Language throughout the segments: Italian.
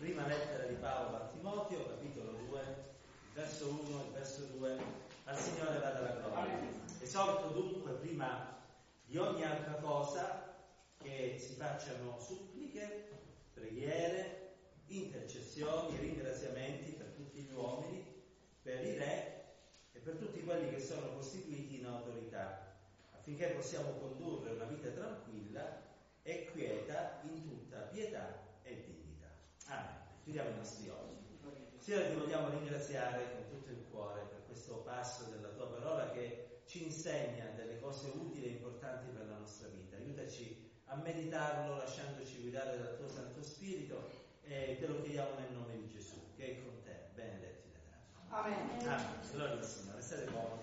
Prima lettera di Paolo a Timoteo, capitolo 2, verso 1 e verso 2. Al Signore vada la gloria. Esorto dunque prima di ogni altra cosa che si facciano suppliche, preghiere, intercessioni e ringraziamenti per tutti gli uomini, per i re e per tutti quelli che sono costituiti in autorità, affinché possiamo condurre una vita tranquilla e quieta in tutta pietà. Chiudiamo i nostri occhi. Signore, ti vogliamo ringraziare con tutto il cuore per questo passo della tua parola che ci insegna delle cose utili e importanti per la nostra vita. Aiutaci a meditarlo lasciandoci guidare dal tuo Santo Spirito e te lo chiediamo nel nome di Gesù, che è con te. Benedetti da te. Amen. Amen. Gloria al Signore. State comodi.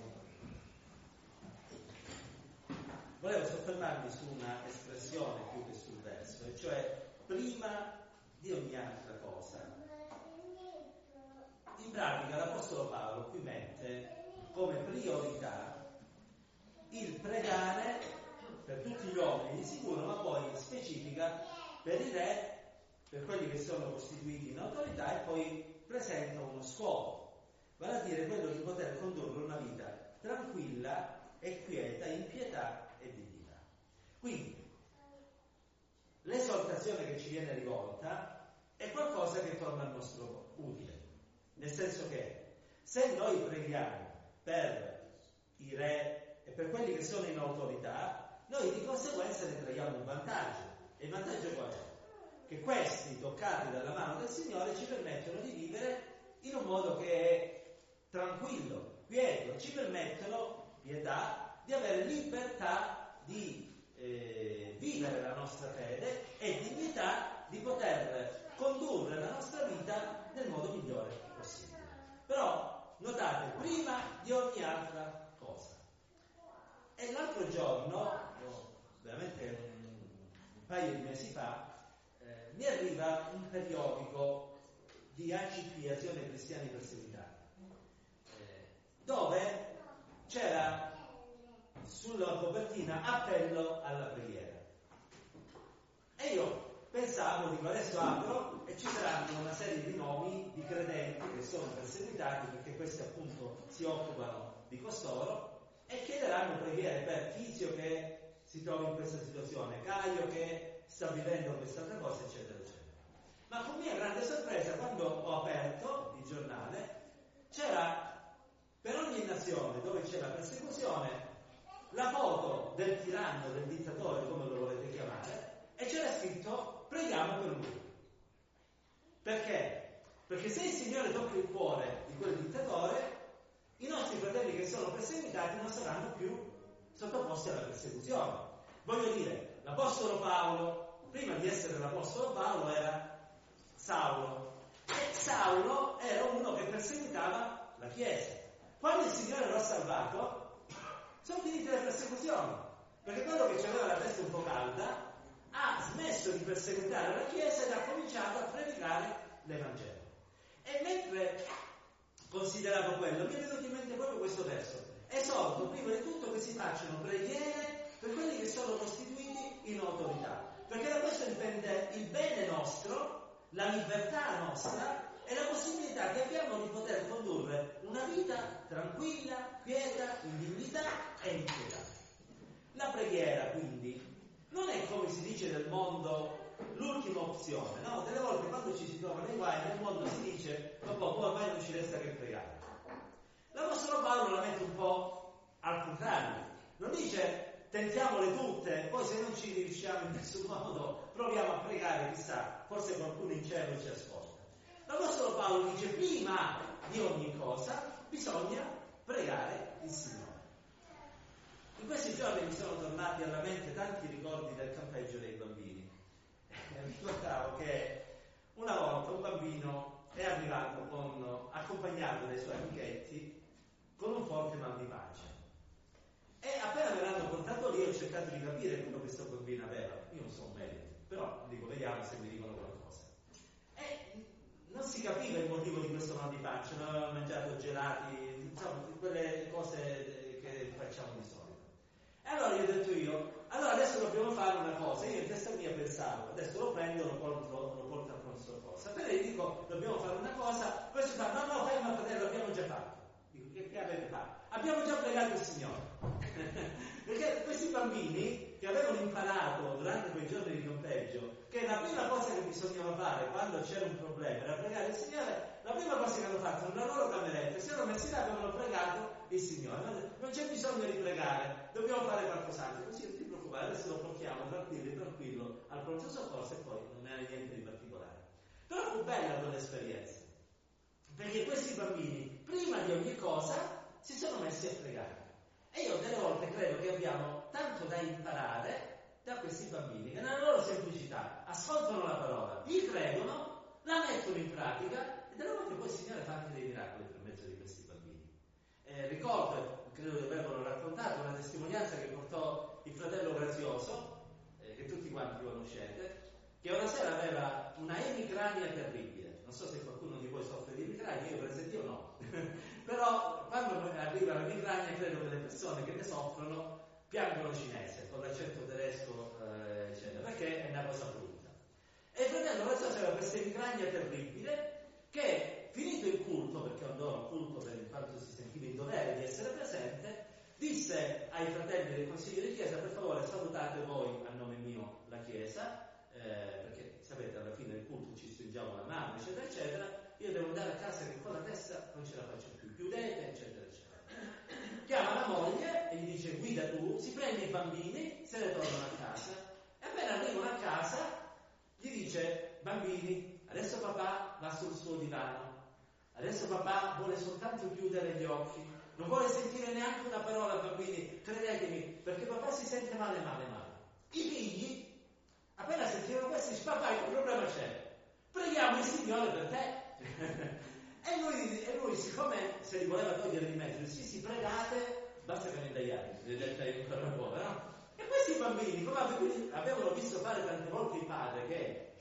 Volevo soffermarmi su una espressione più che sul verso, e cioè prima di ogni altra cosa. In pratica l'Apostolo Paolo qui mette come priorità il pregare per tutti gli uomini di sicuro, ma poi specifica per i re, per quelli che sono costituiti in autorità e poi presenta uno scopo, vale a dire quello di poter condurre una vita tranquilla e quieta in pietà e dignità. Quindi l'esortazione che ci viene rivolta è qualcosa che torna al nostro utile, nel senso che se noi preghiamo per i re e per quelli che sono in autorità, noi di conseguenza ne traiamo un vantaggio. E il vantaggio qual è? Che questi, toccati dalla mano del Signore, ci permettono di vivere in un modo che è tranquillo, quieto, ci permettono, pietà, di avere libertà di eh, vivere la nostra fede e dignità di poter condurre la nostra vita nel modo migliore possibile. Però notate, prima di ogni altra cosa. E l'altro giorno, veramente un, un paio di mesi fa, eh, mi arriva un periodico di ACP, Azione Cristiani Perseguitati, eh, dove c'era sulla copertina appello alla preghiera. E io pensavo, dico adesso apro e ci saranno una serie di nomi di credenti che sono perseguitati perché questi appunto si occupano di costoro e chiederanno preghiere per Tizio che si trova in questa situazione, Caio che sta vivendo quest'altra cosa, eccetera, eccetera. Ma con mia grande sorpresa, quando ho aperto il giornale, c'era per ogni nazione dove c'è la persecuzione la foto del tiranno, del dittatore, come lo volete chiamare, e c'era scritto preghiamo per lui. Perché? Perché se il Signore tocca il cuore di quel dittatore, i nostri fratelli che sono perseguitati non saranno più sottoposti alla persecuzione. Voglio dire, l'Apostolo Paolo, prima di essere l'Apostolo Paolo, era Saulo. E Saulo era uno che perseguitava la Chiesa. Quando il Signore lo ha salvato, sono finite le persecuzioni, perché quello che aveva la testa un po' calda ha smesso di perseguitare la Chiesa ed ha cominciato a predicare l'Evangelo. E mentre consideravo quello, mi è venuto in mente proprio questo verso. Esorto prima di tutto che si facciano preghiere per quelli che sono costituiti in autorità, perché da questo dipende il bene nostro, la libertà nostra e la possibilità che abbiamo di poter condurre una vita tranquilla, quieta, in dignità e in pietà. La preghiera, quindi, non è come si dice nel mondo l'ultima opzione, no? Delle volte quando ci si trova nei guai nel mondo si dice, dopo poi ormai non ci resta che pregare. L'Apostolo Paolo la mette un po' al contrario, non dice tentiamole tutte, poi se non ci riusciamo in nessun modo proviamo a pregare, chissà, forse qualcuno in cielo ci ascolta. L'Apostolo Paolo dice prima di ogni cosa bisogna pregare il Signore. In questi giorni mi sono tornati alla mente tanti ricordi del campeggio dei bambini. Ricordavo che una volta un bambino è arrivato con, accompagnato dai suoi amichetti con un forte mal di pancia. E appena me l'hanno portato lì ho cercato di capire quello che questo bambino aveva. Io non un medico, però dico, vediamo se mi dicono qualcosa. E non si capiva il motivo di questo mal di pancia, non avevano mangiato gelati, insomma, quelle cose che facciamo di solito. E allora gli ho detto io, allora adesso dobbiamo fare una cosa, io in testa mia pensavo, adesso lo prendo, lo porto, lo porto al pronto soccorso. Appena gli dico bambini che avevano imparato durante quei giorni di conteggio che la prima cosa che bisognava fare quando c'era un problema era pregare il Signore, la prima cosa che hanno fatto nella loro cameretta, si erano messi là e avevano pregato il Signore. Non c'è bisogno di pregare, dobbiamo fare qualcos'altro. Così non ti preoccupare, adesso lo portiamo tranquillo, tranquillo al pronto soccorso e poi non era niente di particolare. Però fu bella quell'esperienza, perché questi bambini, prima di ogni cosa, si sono messi a pregare. E io delle volte credo che abbiamo tanto da imparare da questi bambini, che nella loro semplicità ascoltano la parola, gli credono, la mettono in pratica e delle volte poi il Signore fa anche dei miracoli per mezzo di questi bambini. Eh, ricordo, credo di avervelo raccontato, una testimonianza che portò il fratello Grazioso, eh, che tutti quanti conoscete, che una sera aveva una emicrania terribile. Non so se qualcuno di voi soffre di emicrania, io per esempio no. Però quando arriva l'emicrania credo che le persone che ne soffrono piangono cinese, con l'accento tedesco, eh, eccetera, perché è una cosa brutta. E il fratello Grazioso aveva questa emicrania terribile che finito il culto, perché andò al culto per quanto si sentiva in dovere di essere presente, disse ai fratelli del consiglio di chiesa per favore salutate voi a nome mio la chiesa eh, perché sapete alla fine del culto ci stringiamo la mano, eccetera, eccetera, io devo andare a casa che con la testa non ce la faccio più, chiudete, eccetera. Chiama la moglie e gli dice guida tu, si prende i bambini, se ne tornano a casa e appena arrivano a casa gli dice bambini, adesso papà va sul suo divano, adesso papà vuole soltanto chiudere gli occhi, non vuole sentire neanche una parola bambini, credetemi, perché papà si sente male, male, male. I figli Appena sentivano questo, dice, papà, che problema c'è? Preghiamo il Signore per te. e, lui, e, lui, siccome se li voleva togliere di mezzo, sì, sì, pregate, basta che ne dai altri, vedete ancora un po', no? E questi bambini, come avevano visto fare tante volte il padre, che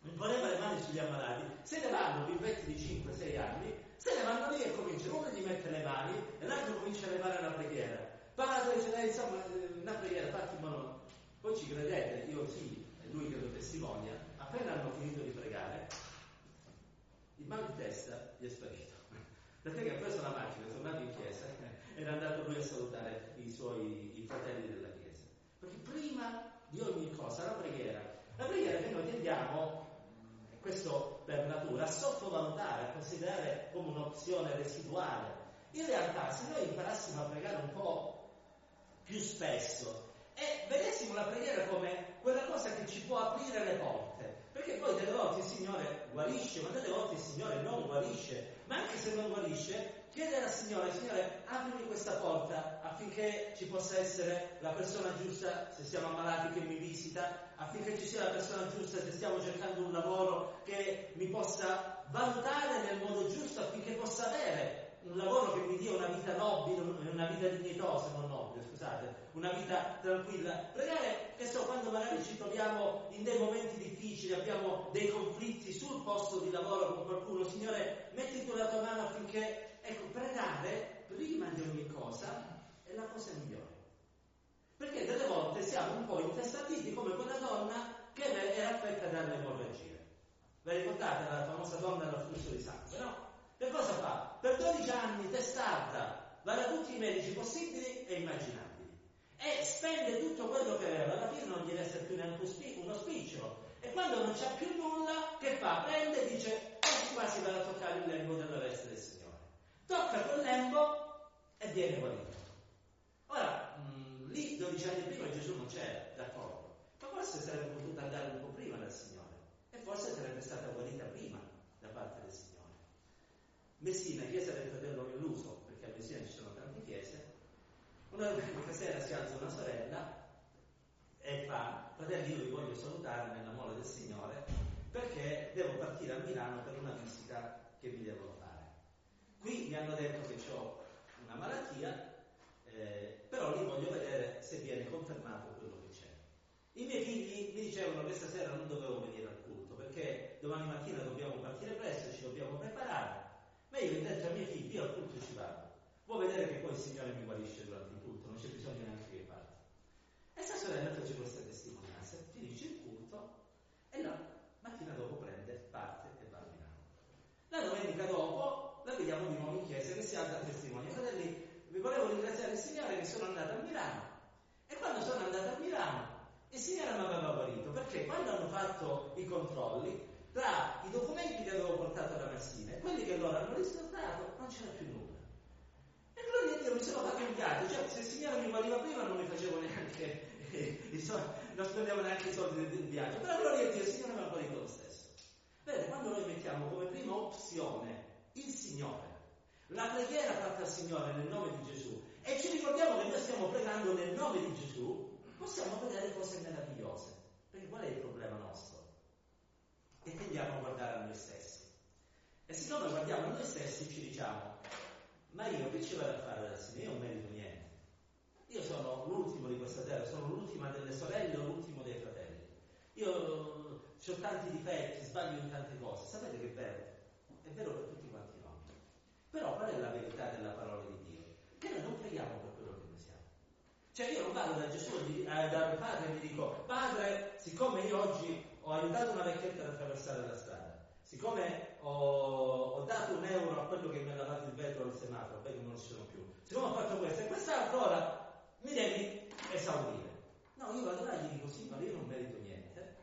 imponeva le mani sugli ammalati, se ne vanno bimbetti di 5-6 anni, se ne vanno lì e cominciano, uno gli mette le mani e l'altro comincia a levare la preghiera. Padre, ce l'hai, insomma, una preghiera, fatti in Poi ci credete, io sì, lui che lo testimonia, appena hanno finito di pregare, il mal di testa gli è sparito. Tant'è che ha preso la macchina, è tornato in chiesa ed è andato lui a salutare i suoi i fratelli della chiesa. Perché prima di ogni cosa la preghiera, la preghiera che noi tendiamo, questo per natura, a sottovalutare, a considerare come un'opzione residuale. In realtà se noi imparassimo a pregare un po' più spesso e vedessimo la preghiera come quella cosa che ci può aprire le porte, perché poi delle volte il Signore guarisce, ma delle volte il Signore non guarisce, ma anche se non guarisce, chiedere al Signore, Signore, aprimi questa porta affinché ci possa essere la persona giusta se siamo ammalati che mi visita, affinché ci sia la persona giusta se stiamo cercando un lavoro che mi possa valutare nel modo giusto affinché possa avere un lavoro che mi dia una vita nobile, una vita dignitosa, non nobile, scusate, una vita tranquilla. Pregare, che so, quando magari ci troviamo in dei momenti difficili, abbiamo dei conflitti sul posto di lavoro con qualcuno, Signore, metti tu la tua mano affinché, ecco, pregare prima di ogni cosa è la cosa migliore. Perché delle volte siamo un po' intestatiti come quella donna che era affetta dalle emorragie. Vi ricordate la famosa donna dal flusso di sangue, no? Che cosa fa? Per 12 anni testarda, va da tutti i medici possibili e immaginabili e spende tutto quello che aveva, alla fine non gli resta più neanche uno spicciolo e quando non c'ha più nulla, che fa? Prende e dice quasi quasi va a toccare il lembo della veste del Signore. Tocca quel lembo e viene guarito. Ora, mh, lì 12 anni prima Gesù non c'era, d'accordo, ma forse sarebbe potuta andare un po' prima dal Signore e forse sarebbe stata guarita prima da parte del Signore. Messina, chiesa del fratello Illuso, perché a Messina ci sono tante chiese, una domenica sera si alza una sorella e fa, fratelli io vi voglio salutare nell'amore del Signore perché devo partire a Milano per una visita che vi devo fare. Qui mi hanno detto che ho una malattia, eh, però lì voglio vedere se viene confermato quello che c'è. I miei figli mi dicevano che stasera non dovevo venire al culto perché domani mattina dobbiamo partire presto, ci dobbiamo preparare ma io ho detto ai miei figli, io al culto ci vado. Vuoi vedere che poi il Signore mi guarisce durante il culto, non c'è bisogno neanche che parti. E sta sorella fece questa testimonianza, finisce il culto e la mattina dopo prende parte e va a Milano. La domenica dopo la vediamo di nuovo in chiesa che si alza a testimoniare. Fratelli, vi volevo ringraziare il Signore che sono andato a Milano. E quando sono andato Il Signore mi aveva guarito perché quando hanno fatto i controlli, tra i documenti che avevo portato alla Messina e quelli che loro hanno riscontrato, non c'era più nulla. E gloria a Dio mi sono fatto un viaggio, cioè se il Signore mi guariva prima non mi facevo neanche i soldi, non spendevo neanche i soldi del viaggio, però gloria a Dio il Signore mi ha guarito lo stesso. Vede, quando noi mettiamo come prima opzione il Signore, la preghiera fatta al Signore nel nome di Gesù e ci ricordiamo che noi stiamo pregando nel nome di Gesù, possiamo vedere cose meravigliose. Perché qual è il problema nostro? Che tendiamo a guardare a noi stessi. E siccome guardiamo a noi stessi ci diciamo, ma io che ci vado a fare Signore? Io non merito niente. Io sono l'ultimo di questa terra, sono l'ultima delle sorelle l'ultimo dei fratelli. Io ho tanti difetti, sbaglio in tante cose. Sapete che è vero? È vero per tutti quanti noi. Però qual è la verità della parola di Dio? Che noi non preghiamo per quello che noi siamo. Cioè io non vado da Gesù, eh, dal padre e mi dico, padre, siccome io oggi ho aiutato una vecchietta ad attraversare la strada, siccome ho, ho, dato un euro a quello che mi ha lavato il vetro al semaforo, poi non ci sono più, siccome ho fatto questo e quest'altro ora mi devi esaurire. No, io vado là e gli dico sì, ma io non merito niente,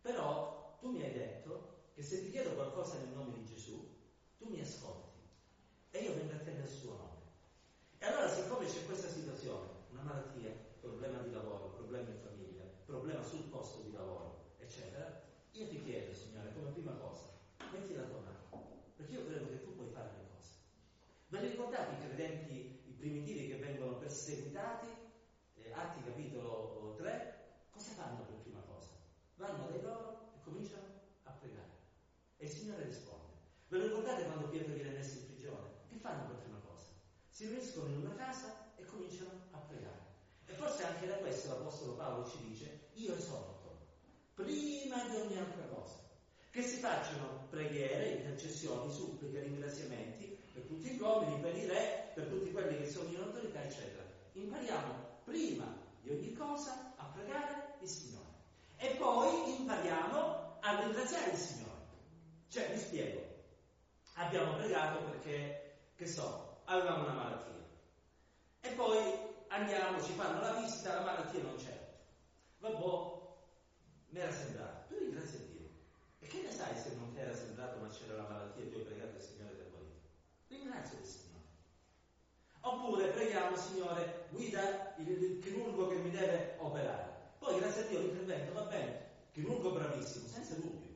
però tu mi hai detto che se ti chiedo qualcosa nel nome di Gesù, tu mi ascolti e io vengo a te nel suo nome. E allora siccome c'è questa situazione, una malattia, problema di lavoro, problema in famiglia, problema sul posto di lavoro, io ti chiedo, Signore, come prima cosa, metti la tua mano, perché io credo che tu puoi fare le cose. Ve li ricordate i credenti, i primitivi che vengono perseguitati? Eh, Atti capitolo 3, cosa fanno per prima cosa? Vanno dai loro e cominciano a pregare. E il Signore risponde. Ve lo ricordate quando Pietro viene messo in prigione? Che fanno per prima cosa? Si riuniscono in una casa e cominciano a pregare. E forse anche da questo l'Apostolo Paolo ci dice, io esorto, prima di ogni altra cosa, che si facciano preghiere, intercessioni, suppliche, ringraziamenti per tutti gli uomini, per i re, per tutti quelli che sono in autorità, eccetera. Impariamo prima di ogni cosa a pregare il Signore. E poi impariamo a ringraziare il Signore. Cioè, vi spiego, abbiamo pregato perché, che so, avevamo una malattia. E poi andiamo, ci fanno la visita, la malattia non c'è. Vabbè, mi era sembrato. Tu ringrazia Dio. E che ne sai se non ti era sembrato ma c'era la malattia e tu hai pregato il Signore del guarito? Ringrazio il Signore. Oppure preghiamo, Signore, guida il, il chirurgo che mi deve operare. Poi, grazie a Dio, l'intervento va bene, chirurgo bravissimo, senza dubbio.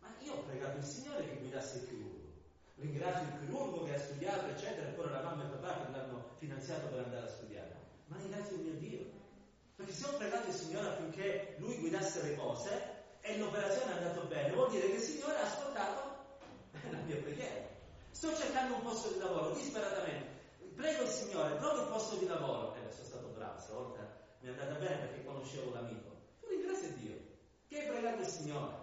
Ma io ho pregato il Signore che guidasse il chirurgo. Ringrazio il chirurgo che ha studiato, eccetera, e poi la mamma e il papà che l'hanno finanziato per andare a studiare. Ma ringrazio il mio Dio. Perché se ho pregato il Signore affinché lui guidasse le cose e l'operazione è andata bene, vuol dire che il Signore ha ascoltato la mia preghiera. Sto cercando un posto di lavoro disperatamente. Prego il Signore, trovo il posto di lavoro. E eh, sono stato bravo, stavolta mi è andata bene perché conoscevo l'amico. Tu ringrazia Dio che hai pregato il Signore.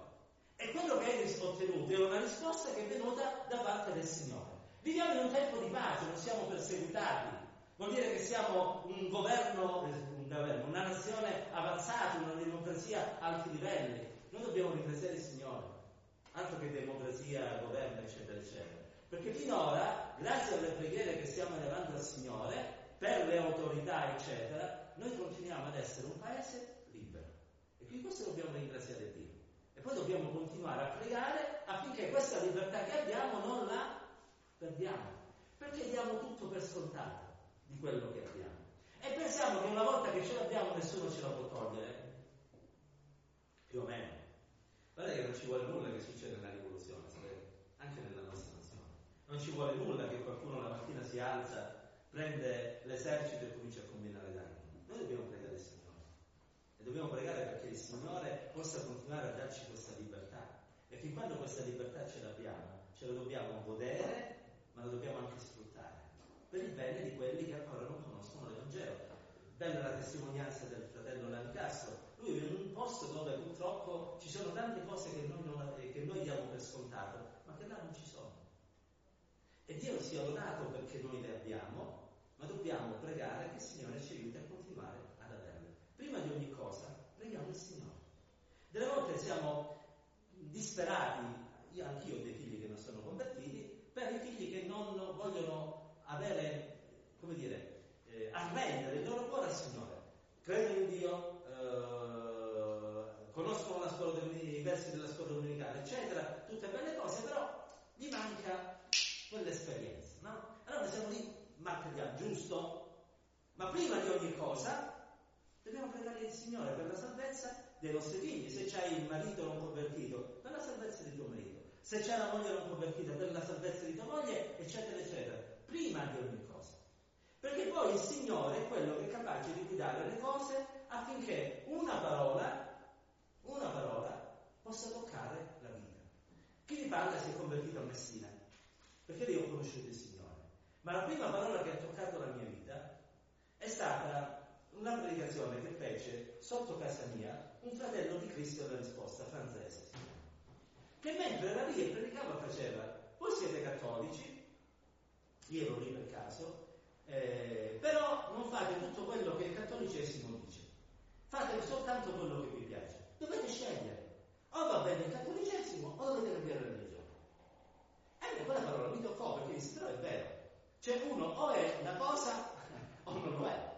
E quello che hai ottenuto è una risposta che è venuta da parte del Signore. Viviamo in un tempo di pace, non siamo perseguitati. Vuol dire che siamo un governo, un governo, una nazione avanzata, una democrazia a alti livelli. Noi dobbiamo ringraziare il Signore, altro che democrazia, governo, eccetera, eccetera. Perché finora, grazie alle preghiere che stiamo elevando al Signore, per le autorità, eccetera, noi continuiamo ad essere un paese libero. E quindi questo dobbiamo ringraziare Dio. E poi dobbiamo continuare a pregare affinché questa libertà che abbiamo non la perdiamo. Perché diamo tutto per scontato di quello che abbiamo. E pensiamo che una volta che ce l'abbiamo nessuno ce la può togliere. Più o meno. Guardate che non ci vuole nulla che succeda nella rivoluzione, sapete? Anche nella nostra nazione. Non ci vuole nulla che qualcuno la mattina si alza, prende l'esercito e comincia a combinare danni. Noi dobbiamo pregare il Signore. E dobbiamo pregare perché il Signore possa continuare a darci questa libertà. E fin quando questa libertà ce l'abbiamo, ce la dobbiamo godere, ma la dobbiamo anche sfruttare per il bene di quelli che ancora non conoscono l'Evangelo. Bella la testimonianza del fratello Lancastro. Lui vive in un posto dove purtroppo ci sono tante cose che noi, non, che noi diamo per scontato, ma che là non ci sono. E Dio sia lodato perché noi le abbiamo, ma dobbiamo pregare che il Signore ci aiuti a continuare ad averle. Prima di ogni cosa, preghiamo il Signore. Delle volte siamo disperati, io anch'io ho dei figli che non sono convertiti, per i figli che non vogliono avere, come dire, eh, arrendere il loro cuore al Signore. Credono in Dio, conoscono la scuola i versi della scuola domenicale, eccetera, tutte belle cose, però gli manca quell'esperienza, no? Allora siamo lì, martedì, giusto? Ma prima di ogni cosa dobbiamo pregare il Signore per la salvezza dei nostri figli. Se c'hai il marito non convertito, per la salvezza di tuo marito. Se c'è la moglie non convertita, per la salvezza di tua moglie, eccetera, eccetera. Prima di ogni cosa. Perché poi il Signore è quello che è capace di guidare le cose affinché una parola, una parola, possa toccare la vita. Chi vi parla si è convertito a Messina, perché io ho conosciuto il Signore. Ma la prima parola che ha toccato la mia vita è stata una predicazione che fece sotto casa mia un fratello di Cristo alla risposta, francese, che mentre era lì e predicava faceva, voi siete cattolici, io ero lì per caso, eh, però non fate tutto quello che il cattolicesimo dice, fate soltanto quello che vi piace, dovete scegliere, o va bene il cattolicesimo o dovete cambiare religione. E a me quella parola mi toccò perché disse, però è vero, cioè uno o è una cosa o non lo è.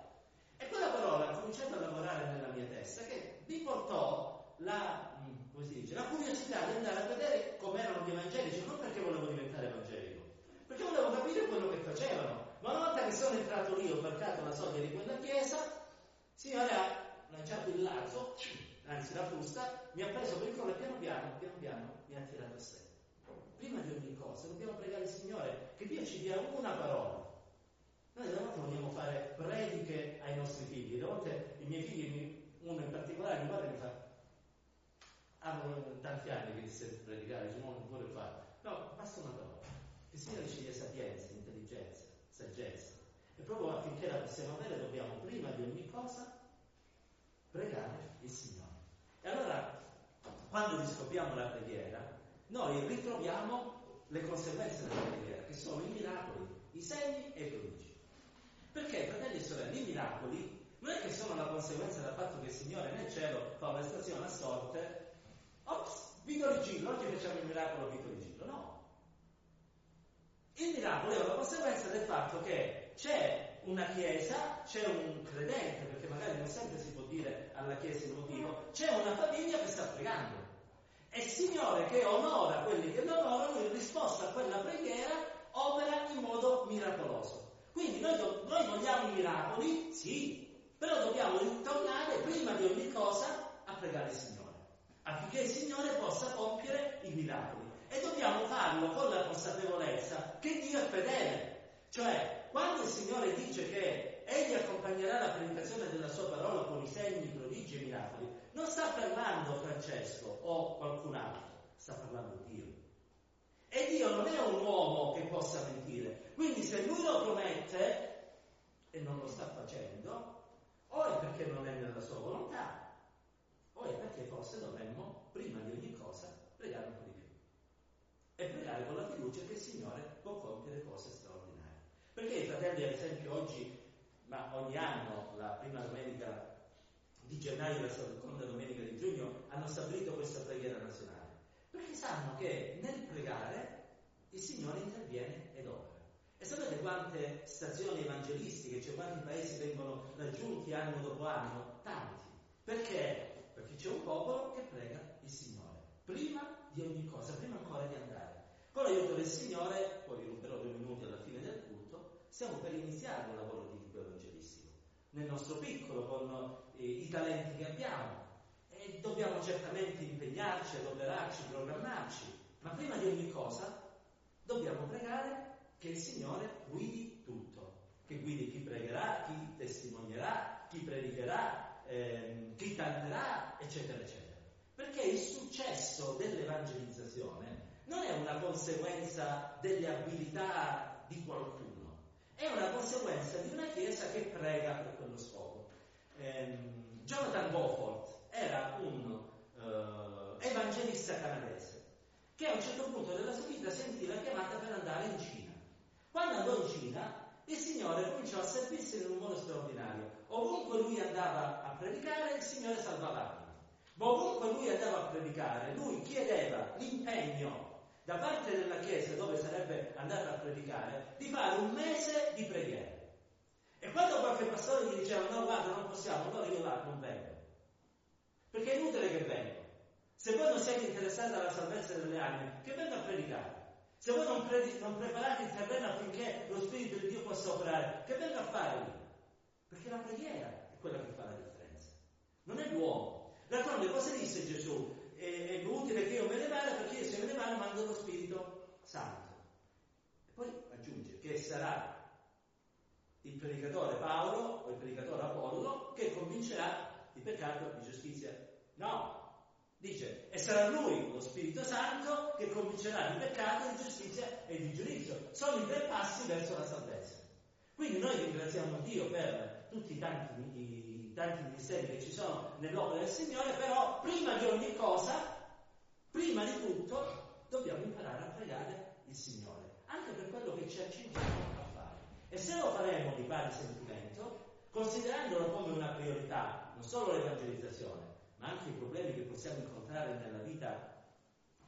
E quella parola ha cominciato a lavorare nella mia testa che mi portò la, mm, dice, la curiosità di andare a vedere com'erano gli evangelici, non perché volevo diventare evangelico, perché volevo capire quello che facevano. Ma una volta che sono entrato lì, ho varcato la soglia di quella chiesa, Signore ha lanciato il lazo, anzi la frusta, mi ha preso per il collo e piano piano, piano piano mi ha tirato a sé. Prima di ogni cosa dobbiamo pregare il Signore che Dio ci dia una parola noi alle volte vogliamo fare prediche ai nostri figli, alle volte i miei figli, uno in particolare, mi guarda e mi fa, hanno tanti anni che disse predicare, dice, non vuole fare. No, basta una parola. Il Signore ci dia sapienza, intelligenza, saggezza. E proprio affinché la possiamo avere dobbiamo prima di ogni cosa pregare il Signore. E allora, quando riscopriamo la preghiera, noi ritroviamo le conseguenze della preghiera, che sono i miracoli, i segni e i prodigi. Perché, fratelli e sorelle, i miracoli non è che sono la conseguenza del fatto che il Signore nel cielo fa una stazione a sorte, ops, Vito Rigillo, oggi facciamo il miracolo Vito Rigillo, no. Il miracolo è una conseguenza del fatto che c'è una chiesa, c'è un credente, perché magari non sempre si può dire alla chiesa il motivo, c'è una famiglia che sta pregando. E il Signore che onora quelli che lo onorano, in risposta a quella preghiera, opera in modo miracoloso. Quindi noi, noi vogliamo i miracoli, sì, però dobbiamo ritornare prima di ogni cosa a pregare il Signore, affinché il Signore possa compiere i miracoli. E dobbiamo farlo con la consapevolezza che Dio è fedele. Cioè, quando il Signore dice che Egli accompagnerà la predicazione della sua parola con i segni, prodigi e miracoli, non sta parlando Francesco o qualcun altro, sta parlando Dio. E Dio non è un uomo che possa mentire. Quindi se lui lo promette e non lo sta facendo, o è perché non è nella sua volontà, o è perché forse dovremmo, prima di ogni cosa, pregare un po' di più. E pregare con la fiducia che il Signore può compiere cose straordinarie. Perché i fratelli, ad esempio, oggi, ma ogni anno, la prima domenica di gennaio e la seconda domenica di giugno, hanno stabilito questa preghiera nazionale. Perché sanno che nel pregare il Signore interviene ed opera. E sapete quante stazioni evangelistiche, cioè quanti paesi vengono raggiunti anno dopo anno? Tanti. Perché? Perché c'è un popolo che prega il Signore, prima di ogni cosa, prima ancora di andare. Con l'aiuto del Signore, poi vi ruberò due minuti alla fine del stiamo per iniziare un lavoro di tipo evangelistico, nel nostro piccolo, con eh, i talenti che abbiamo, e dobbiamo certamente impegnarci, adoperarci, programmarci, ma prima di ogni cosa dobbiamo pregare che il Signore guidi tutto, che guidi chi pregherà, chi testimonierà, chi predicherà, ehm, chi canterà, eccetera, eccetera. Perché il successo dell'evangelizzazione non è una conseguenza delle abilità di qualcuno, è una conseguenza di una Chiesa che prega per quello scopo. Ehm, Jonathan Beaufort era un uh, evangelista canadese che a un certo punto della sua vita sentì la chiamata per andare in Cina. Quando andò in Cina, il Signore cominciò a servirsi in un modo straordinario. Ovunque lui andava a predicare, il Signore salvava anime. Ma ovunque lui andava a predicare, lui chiedeva l'impegno da parte della Chiesa dove sarebbe andato a predicare di fare un mese di preghiera. E quando qualche pastore gli diceva no guarda non possiamo, allora io là non vengo. Perché è inutile che venga. Se voi non siete interessati alla salvezza delle anime, che venga a predicare. Se voi non, pre- non preparate il terreno affinché lo Spirito di Dio possa operare, che venga a fare lì. Perché la preghiera è quella che fa la differenza. Non è l'uomo. D'altronde cosa disse Gesù? È, è utile che io me ne vada perché se me ne vado mando lo Spirito Santo. E poi aggiunge che sarà il predicatore Paolo o il predicatore Apollo che convincerà di peccato, di giustizia. No, dice, e sarà lui, lo Spirito Santo, che convincerà di peccato, di giustizia e di giudizio. Sono i tre passi verso la salvezza. Quindi noi ringraziamo Dio per tutti i tanti, i tanti ministeri che ci sono nell'opera del Signore, però prima di ogni cosa, prima di tutto, dobbiamo imparare a pregare il Signore, anche per quello che ci accingiamo e se lo faremo di pari sentimento, considerandolo come una priorità, non solo l'evangelizzazione, ma anche i problemi che possiamo incontrare nella vita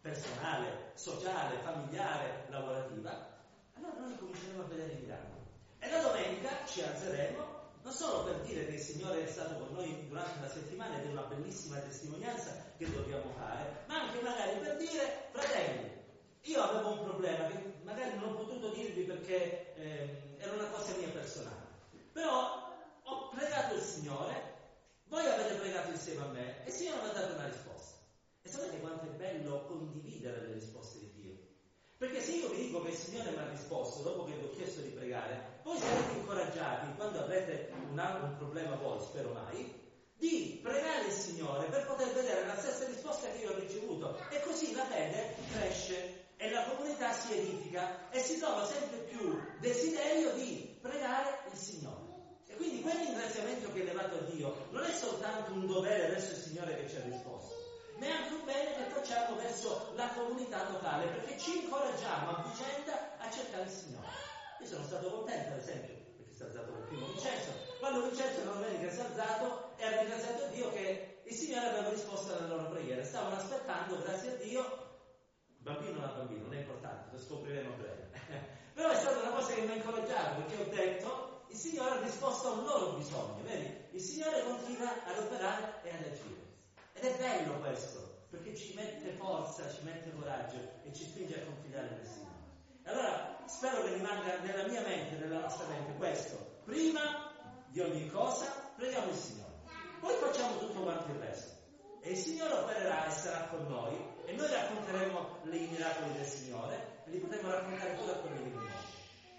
personale, sociale, familiare, lavorativa, allora noi cominceremo a vedere il miracolo. E la domenica ci alzeremo non solo per dire che il Signore è stato con noi durante la settimana ed è una bellissima testimonianza che dobbiamo fare, ma anche magari per dire, fratelli, io avevo un problema che magari non ho potuto dirvi perché eh, era una cosa mia personale, però ho pregato il Signore, voi avete pregato insieme a me e il Signore mi ha dato una risposta. E sapete quanto è bello condividere le risposte di Dio? Perché se io vi dico che il Signore mi ha risposto dopo che vi ho chiesto di pregare, voi sarete incoraggiati quando avrete un, un problema voi, spero mai, di pregare il Signore per poter vedere la stessa risposta che io ho ricevuto e così la fede cresce e la comunità si edifica e si trova sempre più desiderio di pregare il Signore. E quindi quel ringraziamento che è levato a Dio non è soltanto un dovere verso il Signore che ci ha risposto, ma è anche un bene che facciamo verso la comunità locale perché ci incoraggiamo a vicenda a cercare il Signore. Io sono stato contento, ad esempio, si è alzato per primo Vincenzo. Quando Vincenzo non domenica si è alzato e ha ringraziato Dio che il Signore aveva risposto alle loro preghiere. Stavano aspettando, grazie a Dio, bambino o una bambina, non è importante, lo scopriremo breve. Però è stata una cosa che mi ha incoraggiato perché ho detto il Signore ha risposto a un loro bisogno, vedi? Il Signore continua ad operare e ad agire. Ed è bello questo, perché ci mette forza, ci mette coraggio e ci spinge a confidare nel Signore. Allora spero che rimanga nella mia mente, nella nostra mente questo. Prima di ogni cosa preghiamo il Signore, poi facciamo tutto quanto il resto. E il Signore opererà e sarà con noi e noi racconteremo i miracoli del Signore e li potremo raccontare pure a quelli del mondo.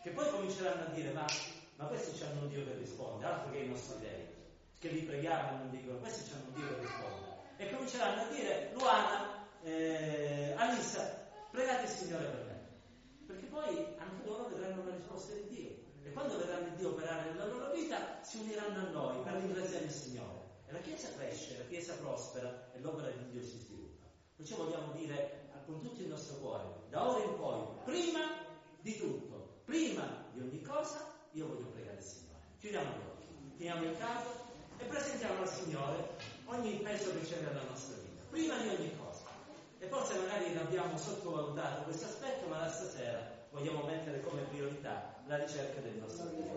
Che poi cominceranno a dire, ma, ma questi hanno un Dio che risponde, altro che i nostri dei, che li preghiamo e non dicono, questi hanno un Dio che risponde. E cominceranno a dire, Luana, eh, Alissa, pregate il Signore per me perché poi anche loro vedranno la risposta di Dio. E quando vedranno Dio operare nella loro vita, si uniranno a noi per ringraziare il Signore. E la Chiesa cresce, la Chiesa prospera e l'opera di Dio si sviluppa. Perciò vogliamo dire con tutto il nostro cuore, da ora in poi, prima di tutto, prima di ogni cosa, io voglio pregare il Signore. Chiudiamo gli occhi, teniamo il capo e presentiamo al Signore ogni peso che c'è nella nostra vita, prima di ogni cosa. E forse magari abbiamo sottovalutato questo aspetto, ma da stasera vogliamo mettere come priorità la ricerca del nostro Dio.